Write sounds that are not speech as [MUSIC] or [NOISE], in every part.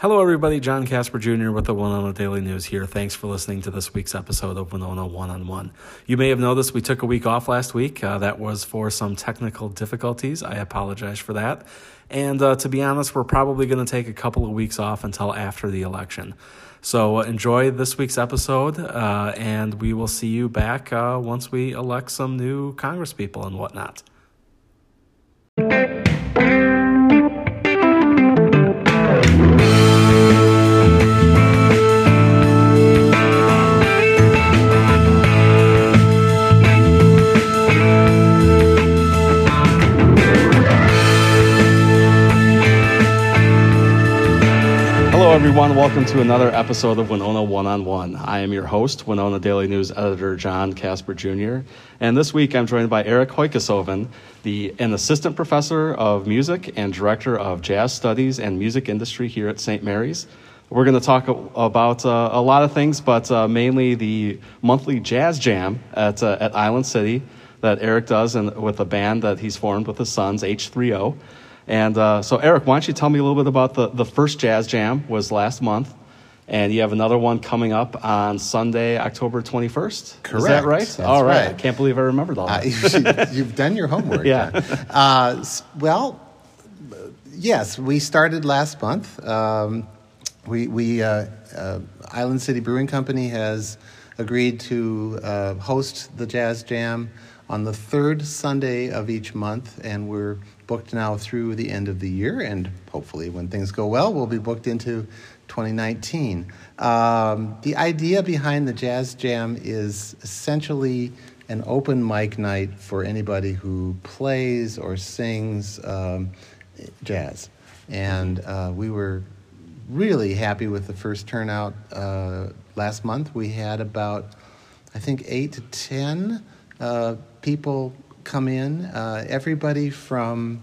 Hello, everybody. John Casper Jr. with the Winona Daily News here. Thanks for listening to this week's episode of Winona One on One. You may have noticed we took a week off last week. Uh, that was for some technical difficulties. I apologize for that. And uh, to be honest, we're probably going to take a couple of weeks off until after the election. So uh, enjoy this week's episode, uh, and we will see you back uh, once we elect some new congresspeople and whatnot. Everyone. Welcome to another episode of Winona One on One. I am your host, Winona Daily News editor John Casper Jr. And this week I'm joined by Eric Heukeshoven, the, an assistant professor of music and director of jazz studies and music industry here at St. Mary's. We're going to talk about uh, a lot of things, but uh, mainly the monthly jazz jam at, uh, at Island City that Eric does and with a band that he's formed with his sons, H3O. And uh, so, Eric, why don't you tell me a little bit about the, the first Jazz Jam was last month, and you have another one coming up on Sunday, October 21st? Correct. Is that right? That's all right. right. I can't believe I remembered all Uh, that. [LAUGHS] you've done your homework. Yeah. Uh, well, yes, we started last month. Um, we, we uh, uh, Island City Brewing Company has agreed to uh, host the Jazz Jam on the third Sunday of each month, and we're booked now through the end of the year. And hopefully, when things go well, we'll be booked into 2019. Um, the idea behind the Jazz Jam is essentially an open mic night for anybody who plays or sings um, jazz. And uh, we were really happy with the first turnout uh, last month. We had about, I think, eight to ten uh, people come in. Uh, everybody from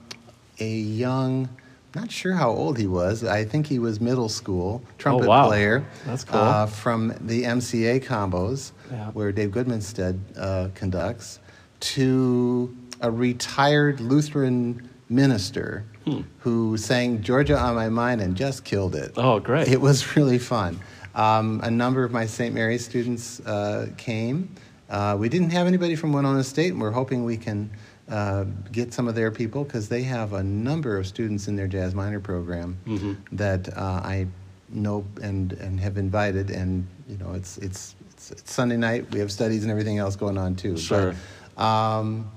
a young, not sure how old he was. I think he was middle school trumpet Oh, wow. player. That's cool. Uh, from the MCA combos, Yeah. where Dave Goodmanstead uh, conducts, to a retired Lutheran minister Hmm. who sang Georgia on My Mind and just killed it. Oh, great. It was [LAUGHS] really fun. Um, a number of my St. Mary's students uh, came. Uh, we didn't have anybody from Winona State, and we're hoping we can uh, get some of their people because they have a number of students in their jazz minor program Mhm. that uh, I know and, and have invited. And you know, it's, it's it's it's Sunday night. We have studies and everything else going on too. Sure. But, um,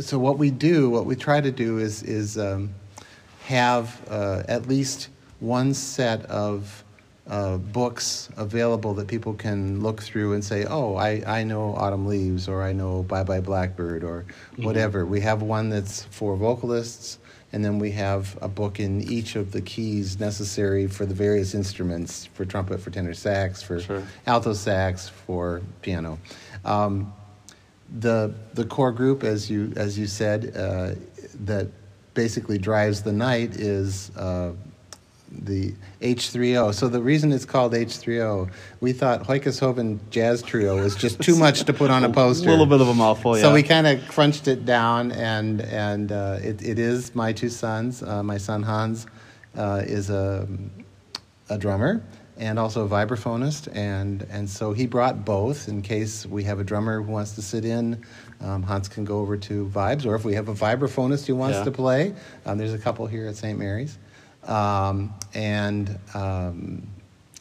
so what we do, what we try to do is is um, have uh, at least one set of uh, books available that people can look through and say, oh, I, I know Autumn Leaves or I know Bye Bye Blackbird or whatever. We have one that's for vocalists, and then we have a book in each of the keys necessary for the various instruments for trumpet, for tenor sax, for Sure. alto sax, for piano. Um, the the core group, as you as you said, uh, that basically drives the night is uh, the H3O. So the reason it's called H3O, we thought Heukeshoven Jazz Trio was just too much to put on a [LAUGHS] poster. A little bit of a mouthful, yeah. So we kind of crunched it down, and and uh, it, it is my two sons. Uh, my son Hans uh, is a a drummer and also a vibraphonist, and and so he brought both in case we have a drummer who wants to sit in. Um, Hans can go over to vibes, or if we have a vibraphonist who wants Yeah. to play, um, there's a couple here at St. Mary's, um, and um,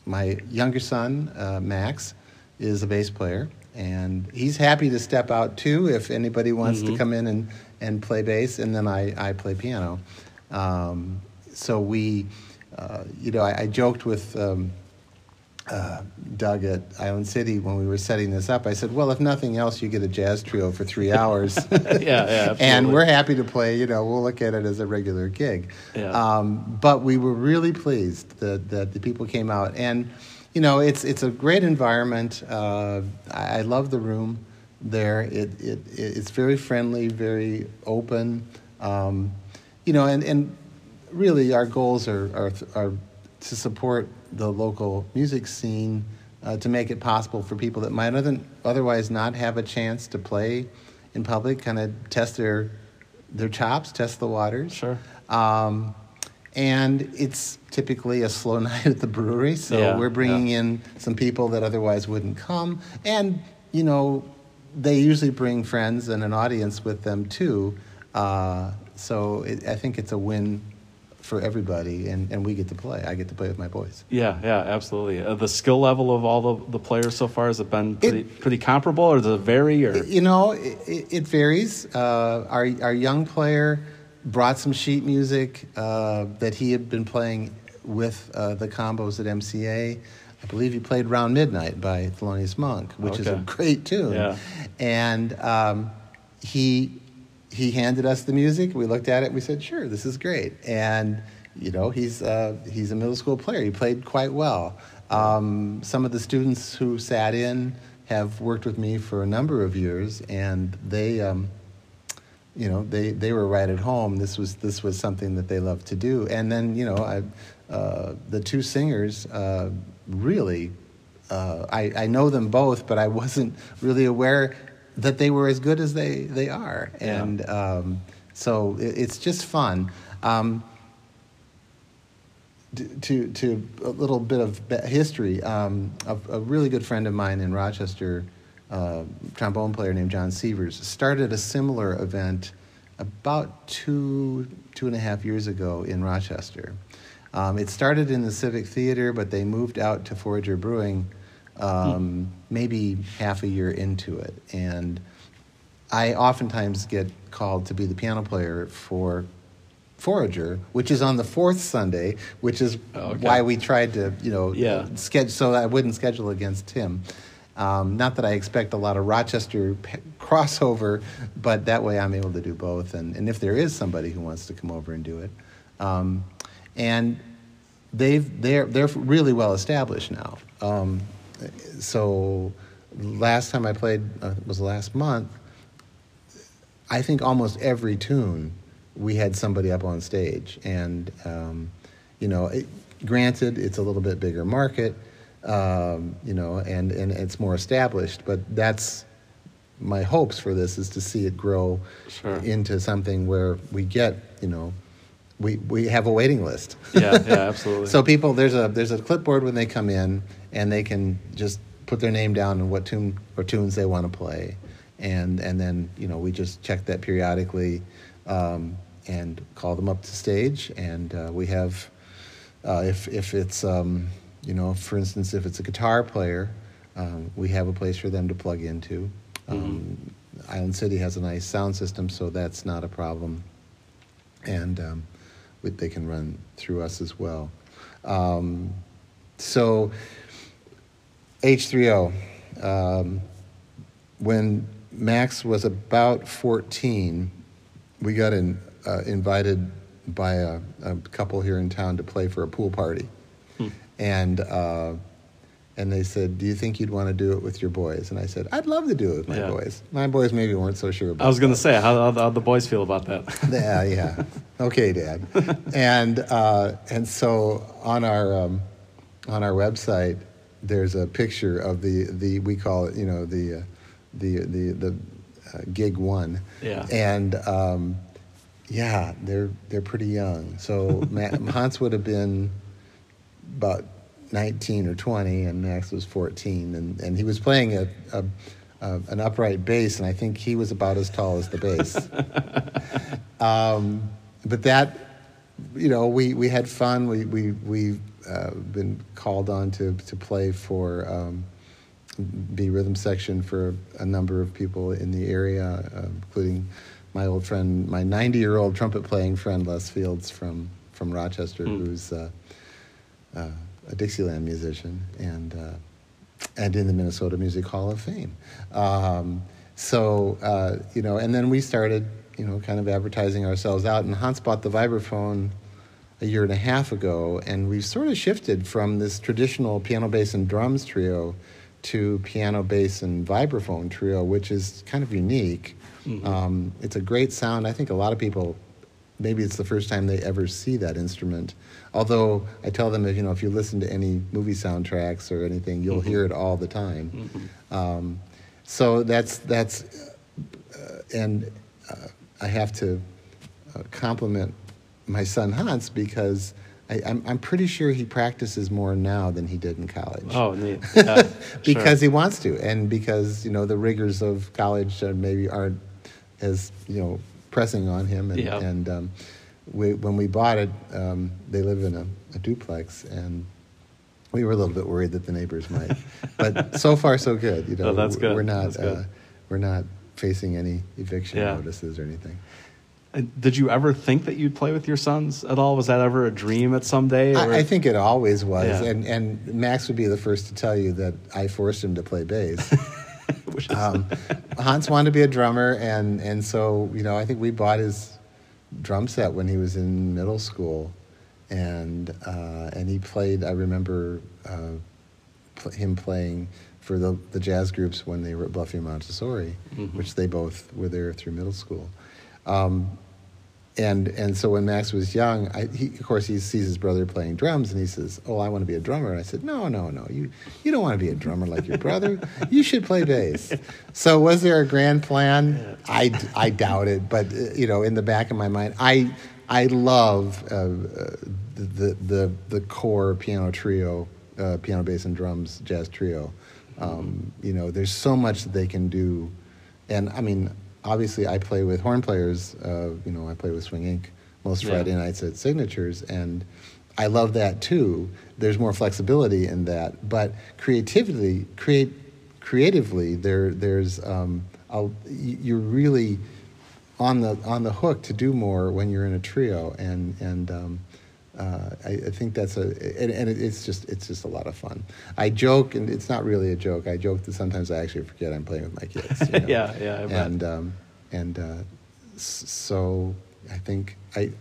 my younger son uh, Max is a bass player, and he's happy to step out too if anybody wants to Mhm. come in and, and play bass, and then I, I play piano. Um, so we, uh, you know, I, I joked with um, uh, Doug at Island City when we were setting this up. I said, well, if nothing else, you get a jazz trio for three [LAUGHS] hours. yeah, yeah, absolutely. and we're happy to play. You know, we'll look at it as a regular gig. Yeah. Um, but we were really pleased that, that the people came out, and you know, it's it's a great environment. Uh, I, I love the room there. It, it it's very friendly, very open. Um, you know, and and really, our goals are are, are to support the local music scene. Uh, to make it possible for people that might other, otherwise not have a chance to play in public, kind of test their their chops, test the waters. Sure. Um, and it's typically a slow [LAUGHS] night at the brewery. So Yeah, we're bringing yeah. in some people that otherwise wouldn't come, and you know, they usually bring friends and an audience with them too. Uh, so it, I think it's a win for everybody, and, and we get to play. I get to play with my boys. Yeah, yeah, absolutely. Uh, the skill level of all the, the players so far has it been pretty, pretty comparable, or does it vary? Or You know, it, it it varies. Uh, our our young player brought some sheet music uh, that he had been playing with uh, the combos at MCA. I believe he played "Round Midnight" by Thelonious Monk, which is a great tune. Yeah. And um, he he handed us the music. We looked at it. We said, "Sure, this is great." And you know, he's uh, he's a middle school player. He played quite well. Um, some of the students who sat in have worked with me for a number of years, and they, um, you know, they, they were right at home. This was this was something that they loved to do. And then you know, I, uh, the two singers uh, really, uh, I, I know them both, but I wasn't really aware that they were as good as they they are. Yeah. And um, so it, it's just fun. Um, to to a little bit of history. Um, a, a really good friend of mine in Rochester, uh, trombone player named John Sievers, started a similar event about two two and a half years ago in Rochester. Um, it started in the Civic Theater, but they moved out to Forager Brewing um, maybe half a year into it, and I oftentimes get called to be the piano player for Forager, which is on the fourth Sunday, which is Oh, okay. why we tried to, you know, Yeah. schedule so I wouldn't schedule against him. Um, not that I expect a lot of Rochester p- crossover, but that way I'm able to do both. And, and if there is somebody who wants to come over and do it, um, and they've they're they're really well established now. Um, so last time I played uh, was last month. I think almost every tune we had somebody up on stage, and um, you know, it, granted, it's a little bit bigger market, um, you know, and and it's more established, but that's my hopes for this is to see it grow Sure. into something where we get, you know, we we have a waiting list. yeah, yeah, [LAUGHS] absolutely. So people, there's a there's a clipboard when they come in, and they can just put their name down and what tune or tunes they want to play, and and then you know we just check that periodically, um, and call them up to stage, and uh, we have, uh, if if it's um, you know for instance if it's a guitar player, um, we have a place for them to plug into. Um, Island City has a nice sound system, so that's not a problem and um, we- they can run through us as well. Um, so H3O, um, when Max was about 14, we got in, uh, invited by a, a couple here in town to play for a pool party, and. Uh, and they said, "Do you think you'd want to do it with your boys?" And I said, "I'd love to do it with my Yeah. boys." My boys maybe weren't so sure about. I was going to say, how how the boys feel about that? [LAUGHS] Yeah, yeah. Okay, Dad. [LAUGHS] and uh, and so on our um, on our website, there's a picture of the the we call it, you know, the uh, the the the uh, gig one. Yeah. And um, yeah, they're they're pretty young. So [LAUGHS] Hans would have been about 19 or 20, and Max was 14, and, and he was playing a, a, a an upright bass, and I think he was about as tall as the bass. [LAUGHS] um, but that, you know, we, we had fun. We we we've uh, been called on to to play for um, be rhythm section for a number of people in the area, uh, including my old friend, my 90 year old trumpet playing friend Les Fields from from Rochester, Hmm. who's uh, uh, a Dixieland musician and uh, and in the Minnesota Music Hall of Fame. Um, so uh, you know, and then we started, you know, kind of advertising ourselves out. And Hans bought the vibraphone a year and a half ago, and we've sort of shifted from this traditional piano, bass, and drums trio to piano, bass, and vibraphone trio, which is kind of unique. Um, it's a great sound. I think a lot of people maybe it's the first time they ever see that instrument. Although I tell them, if you know, if you listen to any movie soundtracks or anything, you'll hear it all the time. Um, so that's that's, uh, and uh, I have to uh, compliment my son Hans because I, I'm, I'm pretty sure he practices more now than he did in college. Oh, neat. [LAUGHS] Yeah, because sure. he wants to, and because you know the rigors of college uh, maybe aren't as you know pressing on him. And, Yeah. and um, we, when we bought it, um, they live in a, a duplex, and we were a little bit worried that the neighbors might. [LAUGHS] but so far, so good. You know, Oh, that's good. We're not uh, we're not facing any eviction Yeah. notices or anything. Uh, Did you ever think that you'd play with your sons at all? Was that ever a dream at some day? I, I think it always was, Yeah. and and Max would be the first to tell you that I forced him to play bass. [LAUGHS] Um, [LAUGHS] Hans wanted to be a drummer, and and so you know I think we bought his drum set when he was in middle school, and uh, and he played. I remember uh, pl- him playing for the the jazz groups when they were at Bluffview Montessori, Mhm. which they both were there through middle school. Um, and and so when Max was young, I, he, of course he sees his brother playing drums, and he says, "Oh, I want to be a drummer." And I said, "No, no, no. You you don't want to be a drummer like your brother. You should play bass." So was there a grand plan? I, I doubt it, but uh, you know, in the back of my mind, I I love uh, uh, the the the core piano trio, uh, piano, bass, and drums jazz trio. Um, you know, there's so much that they can do, and I mean, obviously, I play with horn players. Uh, you know, I play with Swing Inc. most Yeah. Friday nights at Signatures, and I love that too. There's more flexibility in that, but creativity, create creatively, there there's um, a, you're really on the on the hook to do more when you're in a trio, and and um, uh, I, I think that's a and, and it's just it's just a lot of fun. I joke, and it's not really a joke. I joke that sometimes I actually forget I'm playing with my kids. you [LAUGHS] know? Yeah, yeah, I and um, and uh, so I think I,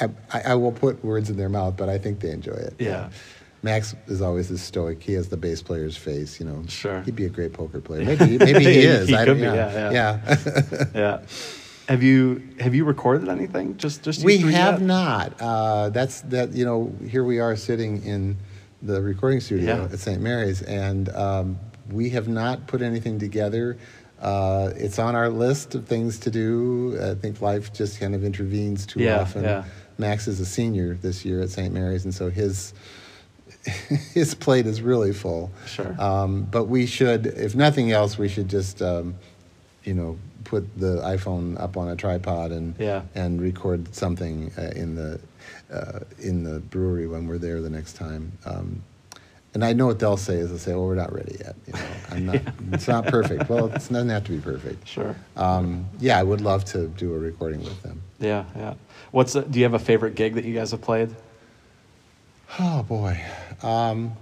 I I will put words in their mouth, but I think they enjoy it. Yeah. Max is always this stoic. He has the bass player's face, you know. Sure. He'd be a great poker player. Maybe, [LAUGHS] maybe he is. He I could don't, be, yeah, yeah, yeah. [LAUGHS] yeah. Have you have you recorded anything? Just just we have not. Uh, that's that. You know, here we are sitting in the recording studio Yeah. at St. Mary's, and um, we have not put anything together. Uh, it's on our list of things to do. I think life just kind of intervenes too Yeah, often. yeah. Max is a senior this year at St. Mary's, and so his [LAUGHS] his plate is really full. Sure. Um, but we should, if nothing else, we should just, um, you know, put the iPhone up on a tripod and Yeah. and record something uh, in the uh, in the brewery when we're there the next time. Um, and I know what they'll say is they'll say, "Well, we're not ready yet. You know, I'm not. [LAUGHS] It's not perfect. Well, it doesn't have to be perfect. Sure. Um, yeah, I would love to do a recording with them. Yeah, yeah. What's the, do you have a favorite gig that you guys have played? Oh boy. Um,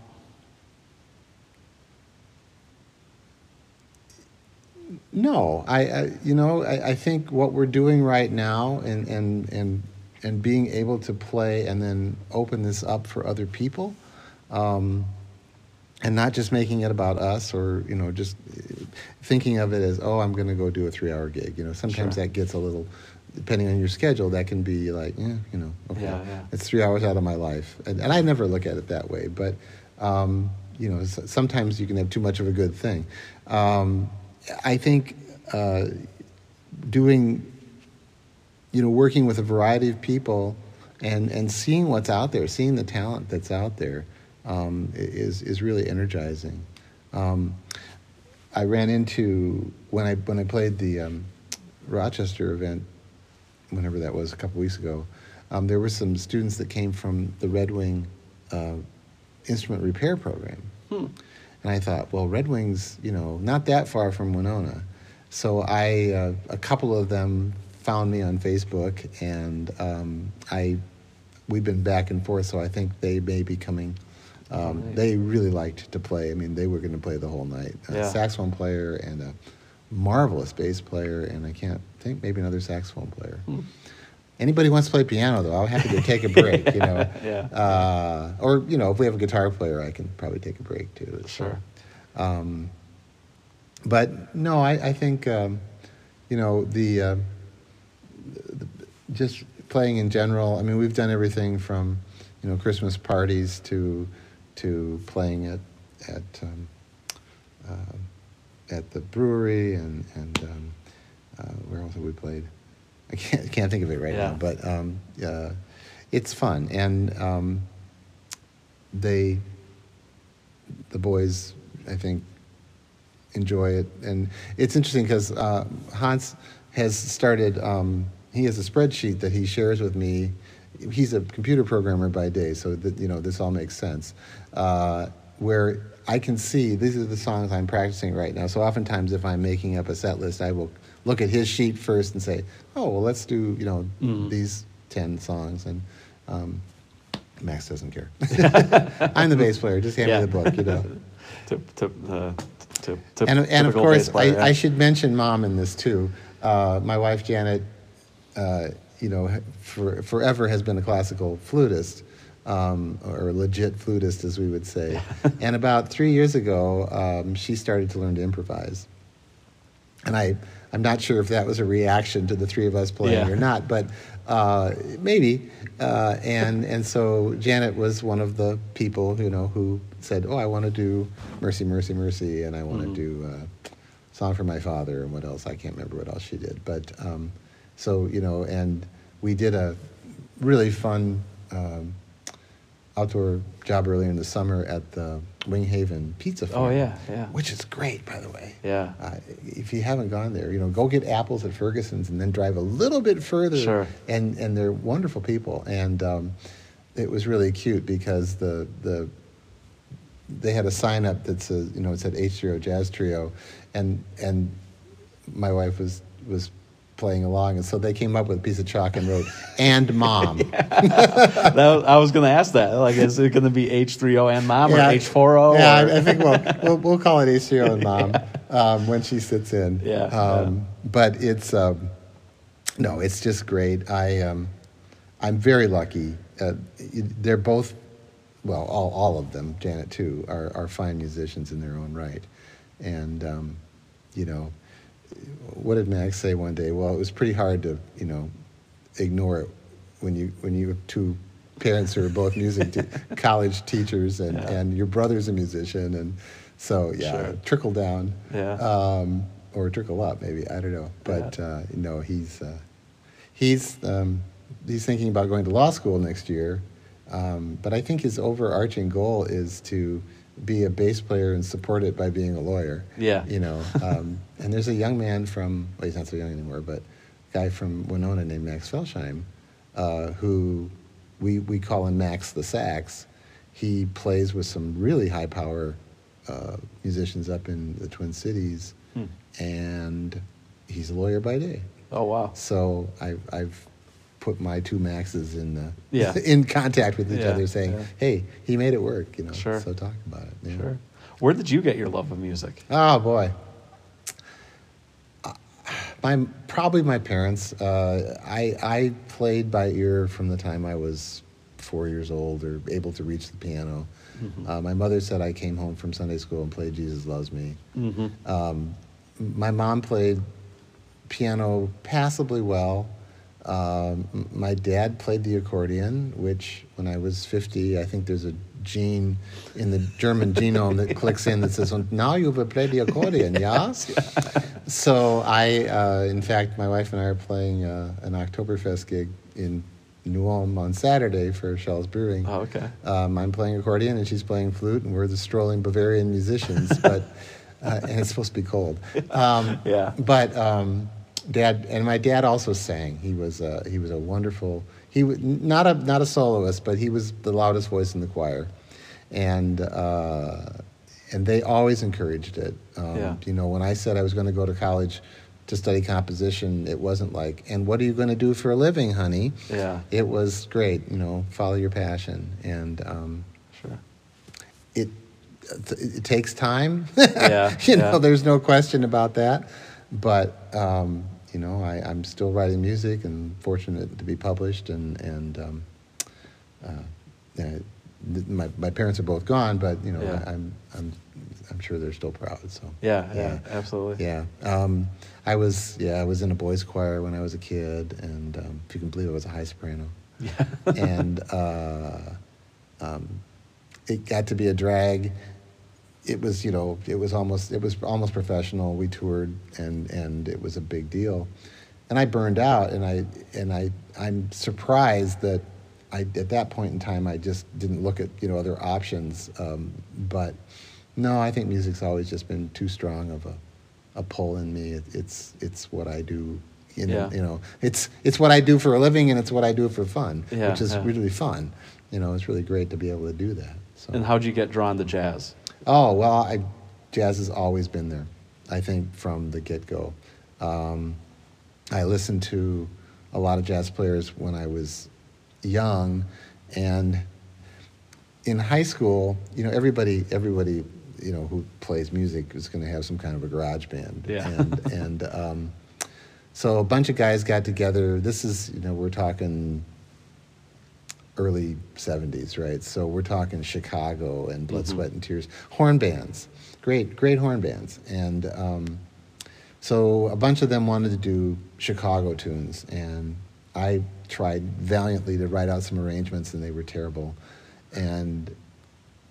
no, I, I you know I, I think what we're doing right now and and and and being able to play and then open this up for other people, um, and not just making it about us or you know just thinking of it as oh I'm going to go do a three hour gig. You know sometimes Sure. that gets a little depending on your schedule that can be like yeah you know okay Yeah, yeah. it's three hours out of my life and, and I never look at it that way but um, you know sometimes you can have too much of a good thing. Um, I think uh, doing you know, working with a variety of people and, and seeing what's out there, seeing the talent that's out there, um, is, is really energizing. Um, I ran into, when I, when I played the um, Rochester event, whenever that was, a couple weeks ago, um, there were some students that came from the Red Wing uh, instrument repair program. Hmm. And I thought, well, Red Wing's, you know, not that far from Winona. So I, uh, a couple of them found me on Facebook, and um, I, we've been back and forth. So I think they may be coming. Um, Nice. They really liked to play. I mean, they were going to play the whole night. A Yeah. saxophone player and a marvelous bass player, and I can't think maybe another saxophone player. Hmm. Anybody wants to play piano, though, I'm happy to take a break. You know, [LAUGHS] Yeah. uh, or you know, if we have a guitar player, I can probably take a break too. So, Sure. Um, but no, I, I think um, you know the, uh, the just playing in general. I mean, we've done everything from you know Christmas parties to to playing at at um, uh, at the brewery and and um, uh, where else have we played? I can't can't think of it right Yeah. now, but um, uh, it's fun, and um, they, the boys, I think, enjoy it, and it's interesting because uh, Hans has started. Um, he has a spreadsheet that he shares with me. He's a computer programmer by day, so that you know this all makes sense. Uh, where I can see these are the songs I'm practicing right now. So oftentimes, if I'm making up a set list, I will look at his sheet first and say, "Oh, well, let's do you know Mhm. these ten songs." And um, Max doesn't care. [LAUGHS] I'm the bass player. Just hand Yeah. me the book, you know. [LAUGHS] To, to, uh, to, to, and, and of course, player, I, yeah. I should mention mom in this too. Uh, my wife Janet, uh, you know, for, forever has been a classical flutist, um, or legit flutist, as we would say. [LAUGHS] and about three years ago, um, she started to learn to improvise. And I, I'm not sure if that was a reaction to the three of us playing Yeah. or not, but uh, maybe. Uh, and and so Janet was one of the people you know who said, "Oh, I want to do Mercy, Mercy, Mercy," and I want to Mhm. do uh, Song for My Father and what else? I can't remember what else she did. But um, so you know, and we did a really fun um, outdoor job earlier in the summer at the Winghaven Pizza Farm. Oh, yeah, yeah. Which is great, by the way. Yeah. Uh, if you haven't gone there, you know, go get apples at Ferguson's and then drive a little bit further. Sure. And and they're wonderful people, and um, it was really cute because the the they had a sign up that says you know it said H Trio Jazz Trio, and and my wife was was playing along, and so they came up with a piece of chalk and wrote "and mom." [LAUGHS] that, I was going to ask that. Like, is it going to be H3O and mom or H40? Yeah, or? I, I think we'll, [LAUGHS] we'll we'll call it ACO and mom um, when she sits in. Yeah, Um, But it's um, no, it's just great. I um, I'm very lucky. Uh, they're both, well, all all of them. Janet too are are fine musicians in their own right, and um, you know, what did Max say one day? Well, it was pretty hard to you know ignore it when you when you have two parents who are both music te- [LAUGHS] college teachers and, Yeah. and your brother's a musician and so yeah Sure. trickle down Yeah. um, or trickle up maybe I don't know but Yeah. uh, no he's uh, he's um, he's thinking about going to law school next year um, but I think his overarching goal is to be a bass player and support it by being a lawyer Yeah. you know um, [LAUGHS] and there's a young man from well he's not so young anymore but a guy from Winona named Max Felsheim uh, who we, we call him Max the Sax. He plays with some really high power uh, musicians up in the Twin Cities, Hmm. and he's a lawyer by day. Oh, wow. So I've, I've put my two Maxes in the, Yeah. [LAUGHS] in contact with each Yeah, other, saying, yeah. "Hey, he made it work," you know. Sure. So talk about it. yeah. Sure. Where did you get your love of music? Oh boy. Uh, My probably my parents. Uh, I I played by ear from the time I was four years old or able to reach the piano. Mhm. Uh, my mother said I came home from Sunday school and played Jesus Loves Me. Mm-hmm. Um, my mom played piano passably well. Um, my dad played the accordion, which when I was 50, I think there's a gene in the German genome that clicks in that says, "Und now you will play the accordion, yeah? [LAUGHS] So I, uh, in fact, my wife and I are playing uh, an Oktoberfest gig in New Ulm on Saturday for Schell's Brewing. Oh, okay. Um, I'm playing accordion and she's playing flute, and we're the strolling Bavarian musicians. But [LAUGHS] uh, and it's supposed to be cold. Um, Yeah. But um, dad and my dad also sang. He was uh, he was a wonderful. He was not a not a soloist, but he was the loudest voice in the choir, and uh, and they always encouraged it. Um, Yeah. You know, when I said I was going to go to college to study composition, it wasn't like, and what are you going to do for a living, honey? Yeah. It was great. You know, follow your passion, and um, Sure. it it takes time. [LAUGHS] Yeah, you know, yeah. there's no question about that. But um, you know, I, I'm still writing music and fortunate to be published. And and um, uh, th- my my parents are both gone, but you know, Yeah. I, I'm I'm I'm sure they're still proud. So Yeah, yeah, absolutely. yeah. Um, I was yeah I was in a boys choir when I was a kid, and um, if you can believe it, I was a high soprano Yeah. [LAUGHS] and uh, um, it got to be a drag. It was, you know, it was almost it was almost professional. We toured, and and it was a big deal. And I burned out, and I and I I'm surprised that I at that point in time, I just didn't look at you know other options. Um, but no, I think music's always just been too strong of a, a pull in me. It, it's it's what I do. You know, Yeah. you know, it's it's what I do for a living, and it's what I do for fun, Yeah, which is yeah. really fun. You know, it's really great to be able to do that. So. And how'd you get drawn to jazz? Oh well, I, jazz has always been there. I think from the get go. Um, I listened to a lot of jazz players when I was young, and in high school, you know, everybody, everybody, you know, who plays music is going to have some kind of a garage band. Yeah. And and um, so a bunch of guys got together. This is, you know, we're talking early 70s, right? So we're talking Chicago and Blood, Mhm. Sweat, and Tears. Horn bands. Great, great horn bands. And um, so a bunch of them wanted to do Chicago tunes. And I tried valiantly to write out some arrangements, and they were terrible. And,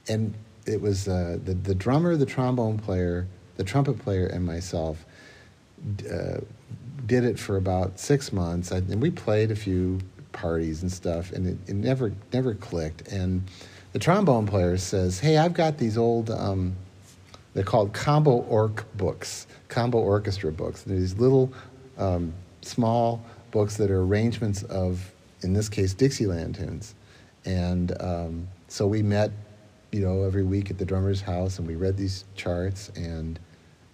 and it was uh, the, the drummer, the trombone player, the trumpet player, and myself uh, did it for about six months, I, and we played a few parties and stuff, and it, it never never clicked. And the trombone player says, "Hey, I've got these old." Um, they're called combo orc books, combo orchestra books. They're these little, um, small books that are arrangements of, in this case, Dixieland tunes. And um, so we met, you know, every week at the drummer's house, and we read these charts, and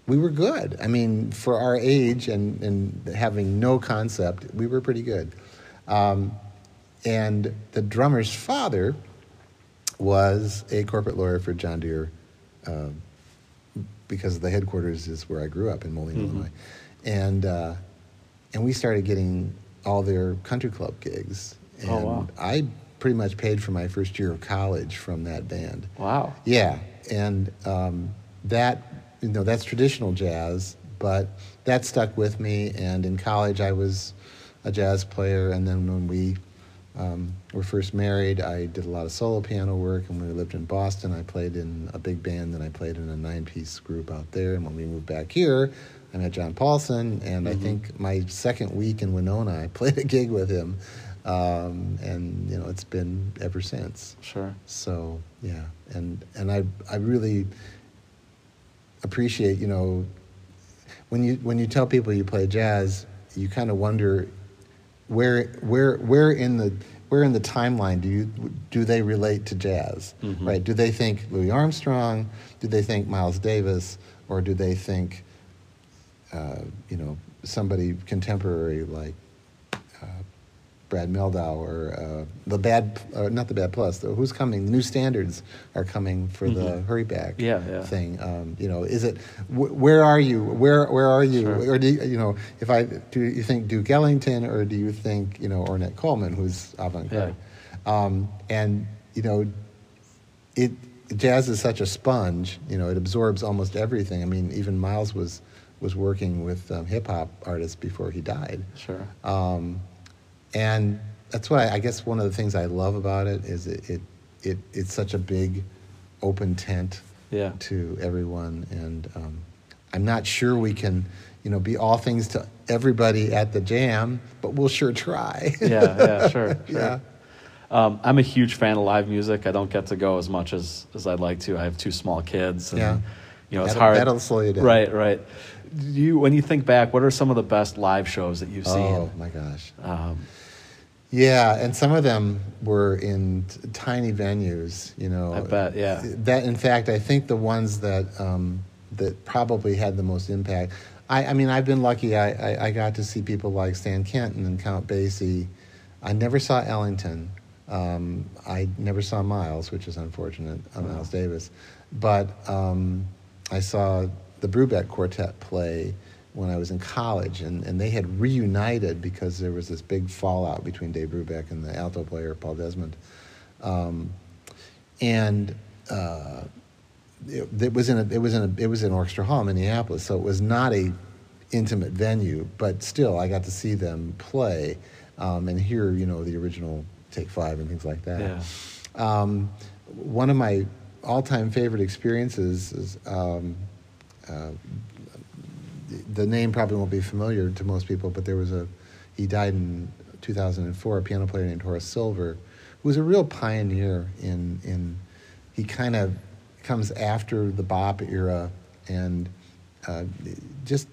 we were good. I mean, for our age and, and having no concept, we were pretty good. Um, and the drummer's father was a corporate lawyer for John Deere uh, because the headquarters is where I grew up in Moline, Mhm. Illinois. And, uh, and we started getting all their country club gigs. And Oh, wow. I pretty much paid for my first year of college from that band. Wow. Yeah, and um, that you know that's traditional jazz, but that stuck with me. And in college, I was a jazz player, and then when we um, were first married, I did a lot of solo piano work. And when we lived in Boston, I played in a big band, and I played in a nine-piece group out there. And when we moved back here, I met John Paulson, and I Mhm. think my second week in Winona, I [LAUGHS] played a gig with him. Um, and you know it's been ever since. Sure. So yeah, and and I I really appreciate you know when you when you tell people you play jazz, you kind of wonder where where where in the where in the timeline do you do they relate to jazz, Mhm. right? Do they think Louis Armstrong? Do they think Miles Davis? Or do they think uh, you know somebody contemporary like Brad Mehldau or uh, the bad, uh, not the bad plus. Though, who's coming? The new standards are coming for the Mhm. hurry back Yeah, yeah. thing. Um, you know, is it wh- where are you? Where where are you? Sure. Or do you, you know if I do you think Duke Ellington or do you think you know Ornette Coleman who's avant garde? Um, and you know, it jazz is such a sponge. You know, it absorbs almost everything. I mean, even Miles was was working with um, hip hop artists before he died. Sure. And that's why I guess one of the things I love about it is it, it, it it's such a big open tent Yeah. to everyone. And um, I'm not sure we can, you know, be all things to everybody at the jam, but we'll sure try. Yeah, yeah, sure, [LAUGHS] sure. Yeah. Um, I'm a huge fan of live music. I don't get to go as much as, as I'd like to. I have two small kids. And, Yeah. You know, it's That'll- hard. that'll slow you down. Right, right. Do You, when you think back, what are some of the best live shows that you've seen? Oh my gosh. Um, Yeah, and some of them were in t- tiny venues. You know, I bet, yeah. That, in fact, I think the ones that um, that probably had the most impact. I, I mean, I've been lucky. I, I, I got to see people like Stan Kenton and Count Basie. I never saw Ellington. Um, I never saw Miles, which is unfortunate. Uh, Miles Davis, but um, I saw the Brubeck Quartet play when I was in college, and, and they had reunited because there was this big fallout between Dave Brubeck and the alto player Paul Desmond. Um, and uh, it, it was in a, it was in a, it was in Orchestra Hall, Minneapolis, so it was not a intimate venue, but still I got to see them play um, and hear you know the original Take Five and things like that. yeah. Um, one of my all-time favorite experiences is um, uh, the name probably won't be familiar to most people, but there was a he died in 2004. A piano player named Horace Silver, who was a real pioneer in in he kind of comes after the bop era and uh, just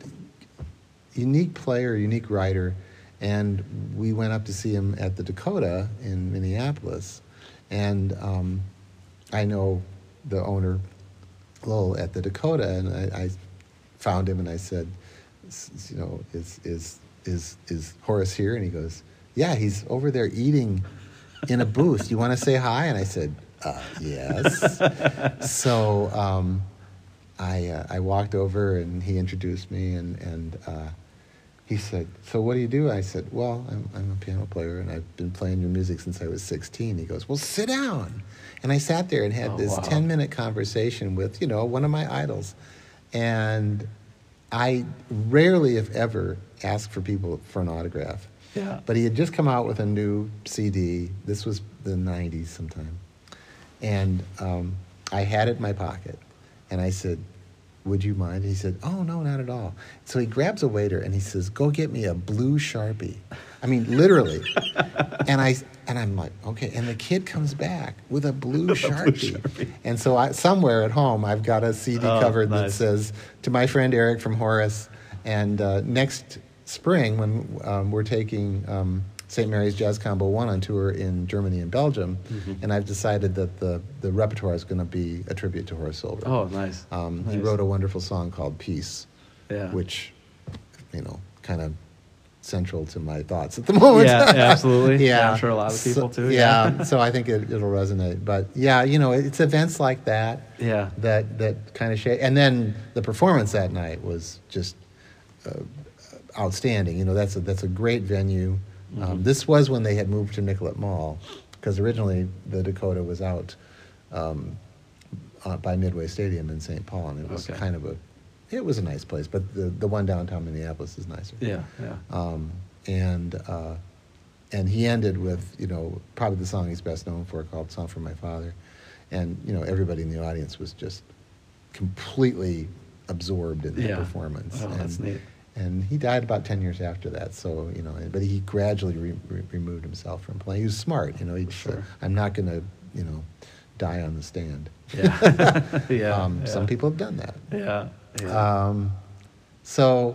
unique player, unique writer. And we went up to see him at the Dakota in Minneapolis, and um, I know the owner, Lowell, at the Dakota, and I, I found him and I said, "S- you know, is is is is Horace here? And he goes, yeah, he's over there eating in a booth. You want to say hi? And I said, uh, yes. [LAUGHS] so um, I uh, I walked over and he introduced me and and. Uh, he said, "So what do you do?" I said, "Well, I'm, I'm a piano player and I've been playing your music since I was 16." He goes, "Well, sit down." And I sat there and had Oh, this wow. 10-minute conversation with, you know, one of my idols. And I rarely, if ever, ask for people for an autograph. Yeah. But he had just come out with a new CD. This was the 90s sometime. And um, I had it in my pocket. And I said, Would you mind? He said, Oh, no, not at all. So he grabs a waiter and he says, Go get me a blue Sharpie. I mean, literally. [LAUGHS] and, I, and I'm like, Okay. And the kid comes back with a blue [LAUGHS] Sharpie. Sharpie. And so I, somewhere at home, I've got a CD Oh, covered that says, To my friend Eric from Horace. And uh, next spring, when um, we're taking um, St. Mary's Jazz Combo 1 on tour in Germany and Belgium, Mm-hmm. and I've decided that the, the repertoire is going to be a tribute to Horace Silver. Oh, nice. Um, He wrote a wonderful song called Peace, Yeah. which, you know, kind of central to my thoughts at the [LAUGHS] moment. Yeah, yeah, absolutely. [LAUGHS] yeah. Yeah, I'm sure a lot of people So- too, Yeah, yeah. so I think it, it'll resonate. But yeah, you know, it's events like that Yeah. that that kind of shape. And then the performance that night was just uh, outstanding. You know, that's a that's a great venue. Mm-hmm. Um, this was when they had moved to Nicollet Mall, because originally the Dakota was out um, uh, by Midway Stadium in St. Paul, and it was Okay. kind of a it was a nice place. But the the one downtown Minneapolis is nicer. Yeah. Yeah. Um, and uh, and he ended with you know probably the song he's best known for called "Song for My Father," and you know everybody in the audience was just completely absorbed in the Yeah. performance. Oh, and, that's neat. And he died about ten years after that. So you know, but he gradually re- re- removed himself from playing. He was smart. You know, he said, "I'm not going to you know die on the stand." [LAUGHS] Yeah. [LAUGHS] yeah. um, yeah. Some people have done that. Yeah. Yeah. Um, so,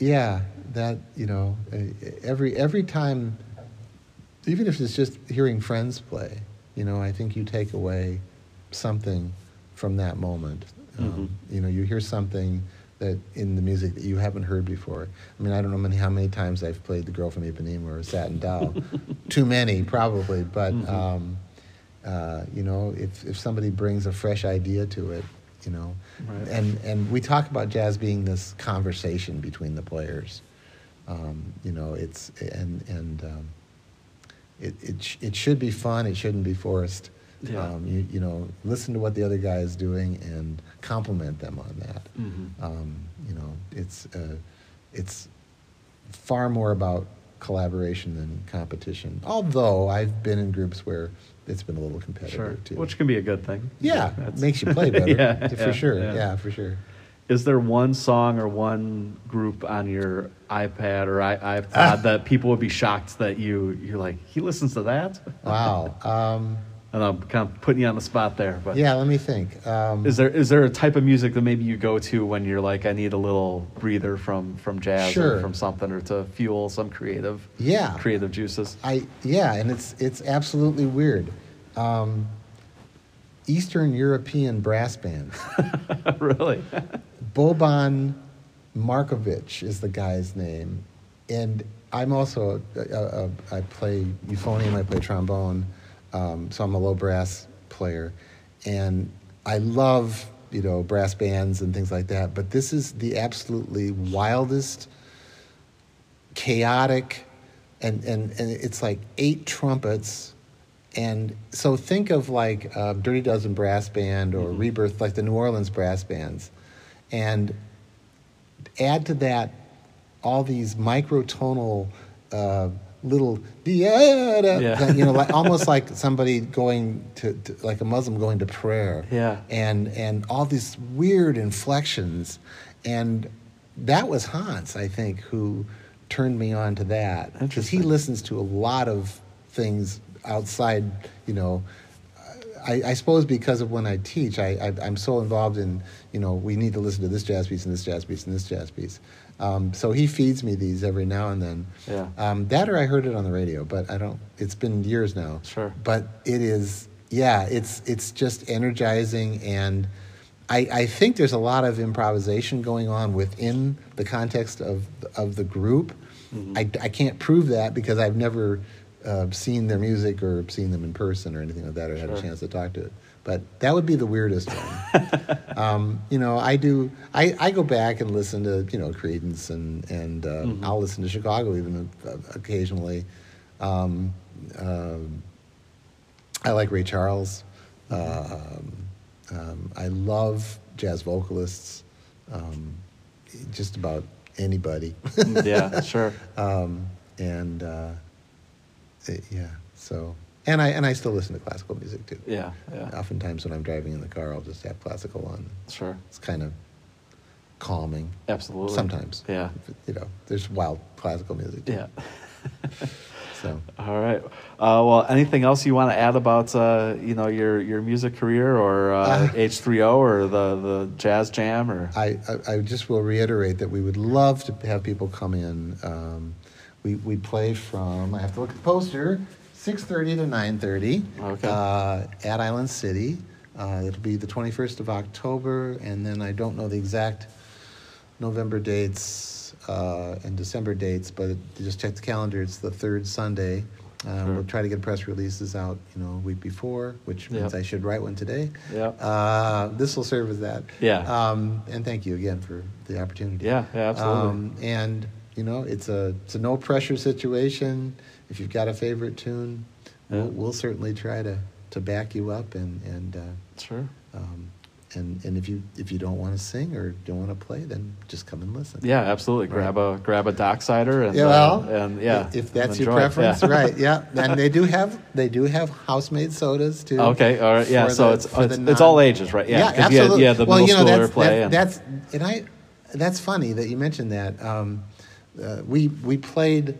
yeah, that you know, every every time, even if it's just hearing friends play, you know, I think you take away something from that moment. Um, You know, you hear something that in the music that you haven't heard before. I mean, I don't know many, how many times I've played "The Girl from Ipanema" or "Satin Doll." [LAUGHS] Too many, probably, but. Mhm. Um, uh, you know, if, if somebody brings a fresh idea to it, you know, Right. and and we talk about jazz being this conversation between the players. Um, you know, it's and and um, it it sh- it should be fun. It shouldn't be forced. Yeah. Um, you you know, listen to what the other guy is doing and compliment them on that. Mhm. Um, you know, it's uh, it's far more about collaboration than competition. Although I've been in groups where it's been a little competitive Sure. too. Which can be a good thing. yeah, it That's- makes you play [LAUGHS] better. yeah, for yeah, sure. yeah. Yeah. for sure. Is there one song or one group on your iPad or i- iPod [LAUGHS] that people would be shocked that you you're like he listens to that? Wow. [LAUGHS] Um, And I'm kind of putting you on the spot there, but yeah, let me think. Um, Is there is there a type of music that maybe you go to when you're like I need a little breather from from jazz Sure. or from something or to fuel some creative Yeah. creative juices? I yeah, and it's it's absolutely weird. Um, Eastern European brass bands. [LAUGHS] really? [LAUGHS] Boban Markovic is the guy's name, and I'm also a, a, a, I play euphonium, I play trombone, um, so I'm a low brass player, and I love you know brass bands and things like that. But this is the absolutely wildest, chaotic, and and and it's like eight trumpets. And so think of like uh, Dirty Dozen Brass Band or Mhm. Rebirth, like the New Orleans brass bands and add to that all these microtonal uh, little Yeah. you know, like [LAUGHS] almost like somebody going to, to like a Muslim going to prayer, Yeah. and and all these weird inflections, and that was Hans, I think, who turned me on to that because he listens to a lot of things outside, you know. I, I suppose because of when I teach, I, I, I'm so involved in, you know, we need to listen to this jazz piece and this jazz piece and this jazz piece. Um, so he feeds me these every now and then. Yeah. Um, that or I heard it on the radio, but I don't. It's been years now. Sure. But it is, yeah. It's it's just energizing, and I, I think there's a lot of improvisation going on within the context of of the group. Mhm. I, I can't prove that because I've never uh, seen their music or seen them in person or anything like that, or had a chance to talk to it. But that would be the weirdest one. [LAUGHS] um, you know, I do. I, I go back and listen to you know Creedence and and uh, Mhm. I'll listen to Chicago even uh, occasionally. Um, um, I like Ray Charles. Um, um, I love jazz vocalists. Um, just about anybody. yeah, [LAUGHS] sure. um, and uh, it- yeah, so and I and I still listen to classical music too. Yeah, yeah, Oftentimes when I'm driving in the car, I'll just have classical on. sure. It's kind of calming. Absolutely. Sometimes. Yeah. You know, there's wild classical music too. Yeah. [LAUGHS] [LAUGHS] So All right. Uh, well, anything else you want to add about uh, you know your your music career or uh, Uh, H3O or the the jazz jam or I, I, I just will reiterate that we would love to have people come in. Um, we, we play from, I have to look at the poster, 6.30 to 9.30 Okay. uh, at Island City. Uh, it'll be the 21st of October, and then I don't know the exact November dates uh, and December dates, but just check the calendar. It's the third Sunday. Uh, Sure. We'll try to get press releases out, you know, a week before, which means Yep. I should write one today. Yep. Uh, this will serve as that. Yeah. Um, and thank you again for the opportunity. Yeah, yeah, absolutely. Um, and you know, it's a it's a no pressure situation. If you've got a favorite tune, Yeah. we'll, we'll certainly try to, to back you up and and uh, sure. um, and and if you if you don't want to sing or don't want to play, then just come and listen. Yeah, absolutely. Grab a grab a docksider and Yeah, well, uh, and yeah, if that's your preference, Yeah. right? Yeah, [LAUGHS] and they do have they do have house-made sodas too. Okay, all right, yeah. so the- it's it's, the it's all ages, right? Yeah, yeah, 'cause you had- absolutely. Had, the well, middle you know, schooler that's, play, that- and that's and I. That's funny that you mentioned that. Um, uh, we we played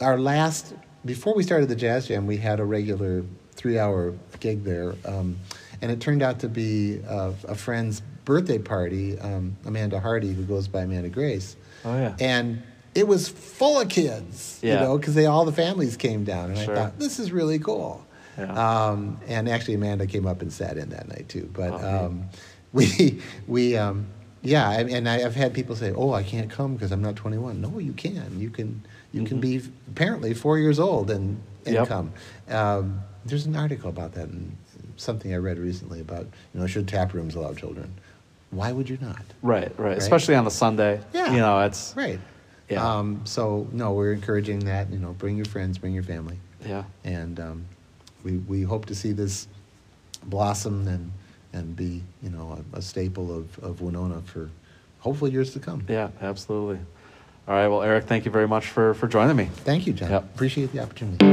our last before we started the jazz jam. We had a regular three-hour gig there, um, and it turned out to be uh, a friend's birthday party. Um, Amanda Hardy, who goes by Amanda Grace, oh yeah, and it was full of kids. Yeah. You know, because they all the families came down, and Sure. I thought this is really cool. Yeah. Um, and actually, Amanda came up and sat in that night too. But Oh, um, [LAUGHS] we we um, yeah, I- and I, I've had people say, "Oh, I can't come because I'm not 21." No, you can. You can. You can Mhm. be apparently four years old and and Yep. come. Um, there's an article about that and something I read recently about you know should tap rooms allow children? Why would you not? right, right, Especially on a Sunday. Yeah. you know, it's Right. Yeah. Um, so no, we're encouraging that. You know, bring your friends, bring your family, yeah, and um, we we hope to see this blossom and and be you know a, a staple of, of Winona for hopefully years to come. Yeah, absolutely. All right. Well, Eric, thank you very much for, for joining me. Thank you, John. Yep. Appreciate the opportunity.